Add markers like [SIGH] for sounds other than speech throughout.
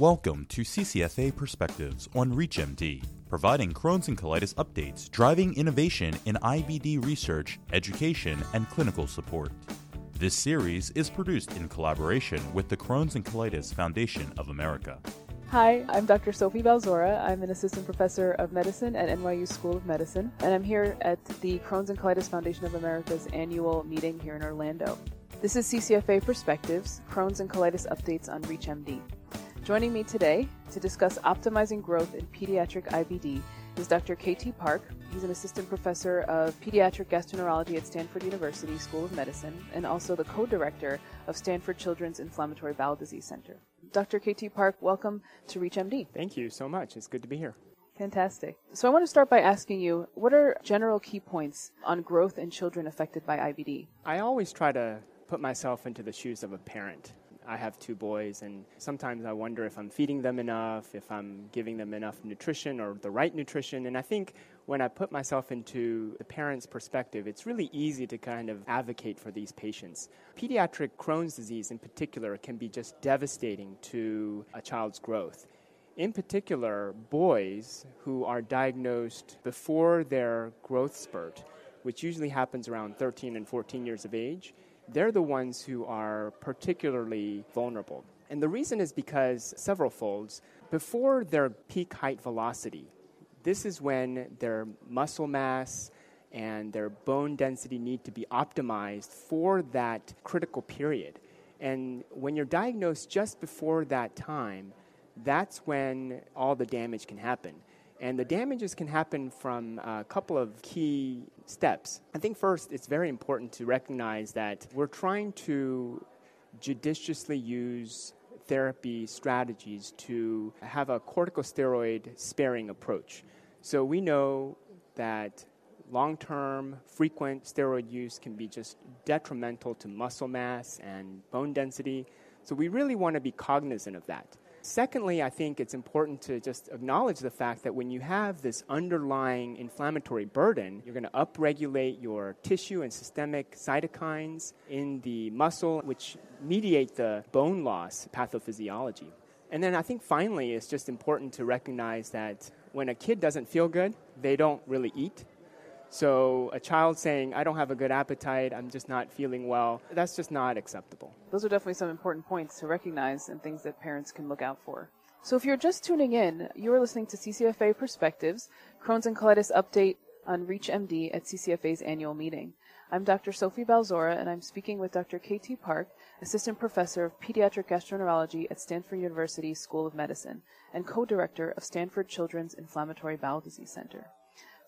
Welcome to CCFA Perspectives on ReachMD, providing Crohn's and colitis updates, driving innovation in IBD research, education, and clinical support. This series is produced in collaboration with the Crohn's and Colitis Foundation of America. Hi, I'm Dr. Sophie Balzora. I'm an assistant professor of medicine at NYU School of Medicine, and I'm here at the Crohn's and Colitis Foundation of America's annual meeting here in Orlando. This is CCFA Perspectives, Crohn's and Colitis Updates on ReachMD. Joining me today to discuss optimizing growth in pediatric IBD is Dr. KT Park. He's an assistant professor of pediatric gastroenterology at Stanford University School of Medicine and also the co director of Stanford Children's Inflammatory Bowel Disease Center. Dr. KT Park, welcome to ReachMD. Thank you so much. It's good to be here. Fantastic. So I want to start by asking you what are general key points on growth in children affected by IBD? I always try to put myself into the shoes of a parent. I have two boys, and sometimes I wonder if I'm feeding them enough, if I'm giving them enough nutrition or the right nutrition. And I think when I put myself into the parent's perspective, it's really easy to kind of advocate for these patients. Pediatric Crohn's disease, in particular, can be just devastating to a child's growth. In particular, boys who are diagnosed before their growth spurt, which usually happens around 13 and 14 years of age, they're the ones who are particularly vulnerable. And the reason is because several folds. Before their peak height velocity, this is when their muscle mass and their bone density need to be optimized for that critical period. And when you're diagnosed just before that time, that's when all the damage can happen. And the damages can happen from a couple of key steps. I think first, it's very important to recognize that we're trying to judiciously use therapy strategies to have a corticosteroid sparing approach. So we know that long term, frequent steroid use can be just detrimental to muscle mass and bone density. So we really want to be cognizant of that. Secondly, I think it's important to just acknowledge the fact that when you have this underlying inflammatory burden, you're going to upregulate your tissue and systemic cytokines in the muscle, which mediate the bone loss pathophysiology. And then I think finally, it's just important to recognize that when a kid doesn't feel good, they don't really eat. So a child saying, I don't have a good appetite, I'm just not feeling well, that's just not acceptable. Those are definitely some important points to recognize and things that parents can look out for. So if you're just tuning in, you are listening to CCFA Perspectives, Crohn's and Colitis Update on ReachMD at CCFA's annual meeting. I'm Dr. Sophie Balzora, and I'm speaking with Dr. KT Park, Assistant Professor of Pediatric Gastroenterology at Stanford University School of Medicine and co-director of Stanford Children's Inflammatory Bowel Disease Center.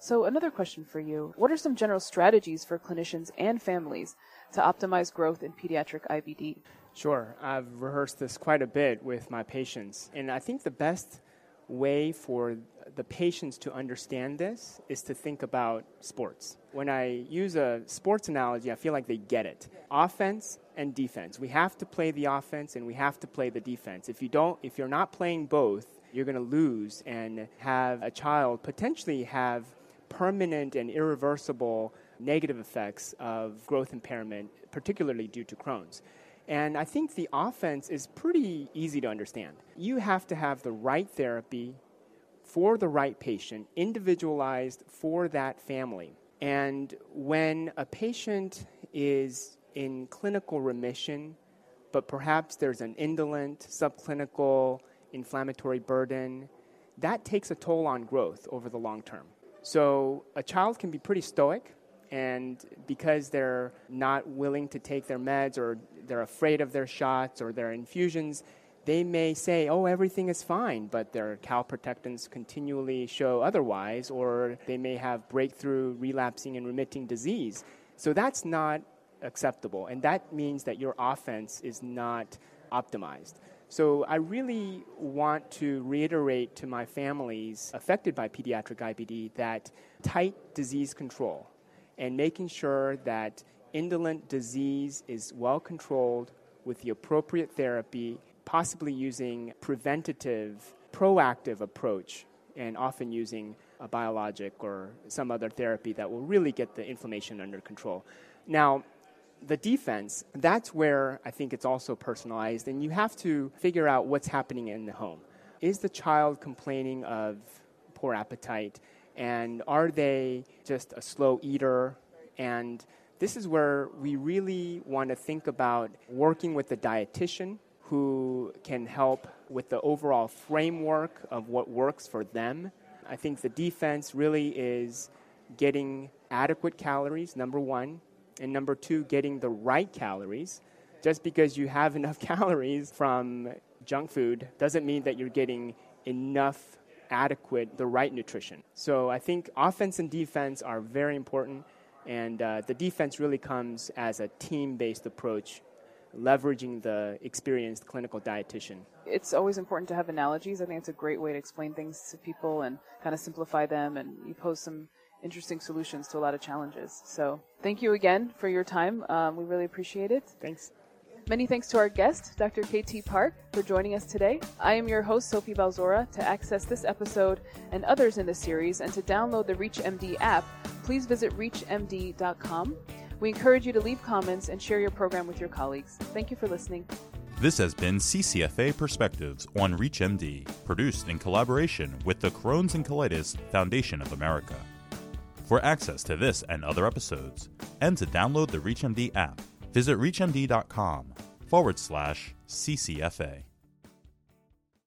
So, another question for you What are some general strategies for clinicians and families to optimize growth in pediatric IBD? Sure. I've rehearsed this quite a bit with my patients. And I think the best way for the patients to understand this is to think about sports. When I use a sports analogy, I feel like they get it. Offense and defense. We have to play the offense and we have to play the defense. If you don't if you're not playing both, you're going to lose and have a child potentially have permanent and irreversible negative effects of growth impairment, particularly due to Crohn's. And I think the offense is pretty easy to understand. You have to have the right therapy for the right patient, individualized for that family. And when a patient is in clinical remission, but perhaps there's an indolent, subclinical inflammatory burden, that takes a toll on growth over the long term. So a child can be pretty stoic, and because they're not willing to take their meds or they're afraid of their shots or their infusions, they may say, oh, everything is fine, but their calprotectins continually show otherwise, or they may have breakthrough relapsing and remitting disease. So that's not acceptable, and that means that your offense is not optimized. So I really want to reiterate to my families affected by pediatric IBD that tight disease control and making sure that indolent disease is well controlled with the appropriate therapy, possibly using preventative, proactive approach and often using a biologic or some other therapy that will really get the inflammation under control. Now, the defense, that's where I think it's also personalized, and you have to figure out what's happening in the home. Is the child complaining of poor appetite? And are they just a slow eater? And this is where we really want to think about working with the dietitian who can help with the overall framework of what works for them. I think the defense really is getting adequate calories, number one, and number two, getting the right calories. Just because you have [LAUGHS] enough calories from junk food doesn't mean that you're getting enough adequate, the right nutrition. So I think offense and defense are very important, and uh, the defense really comes as a team based approach leveraging the experienced clinical dietitian. It's always important to have analogies. I think it's a great way to explain things to people and kind of simplify them, and you pose some interesting solutions to a lot of challenges. So thank you again for your time. Um, we really appreciate it. Thanks. Many thanks to our guest, Dr. KT Park, for joining us today. I am your host, Sophie Balzora. To access this episode and others in the series and to download the ReachMD app, please visit reachmd.com. We encourage you to leave comments and share your program with your colleagues. Thank you for listening. This has been CCFA Perspectives on ReachMD, produced in collaboration with the Crohn's and Colitis Foundation of America. For access to this and other episodes, and to download the ReachMD app, visit reachmd.com forward slash CCFA.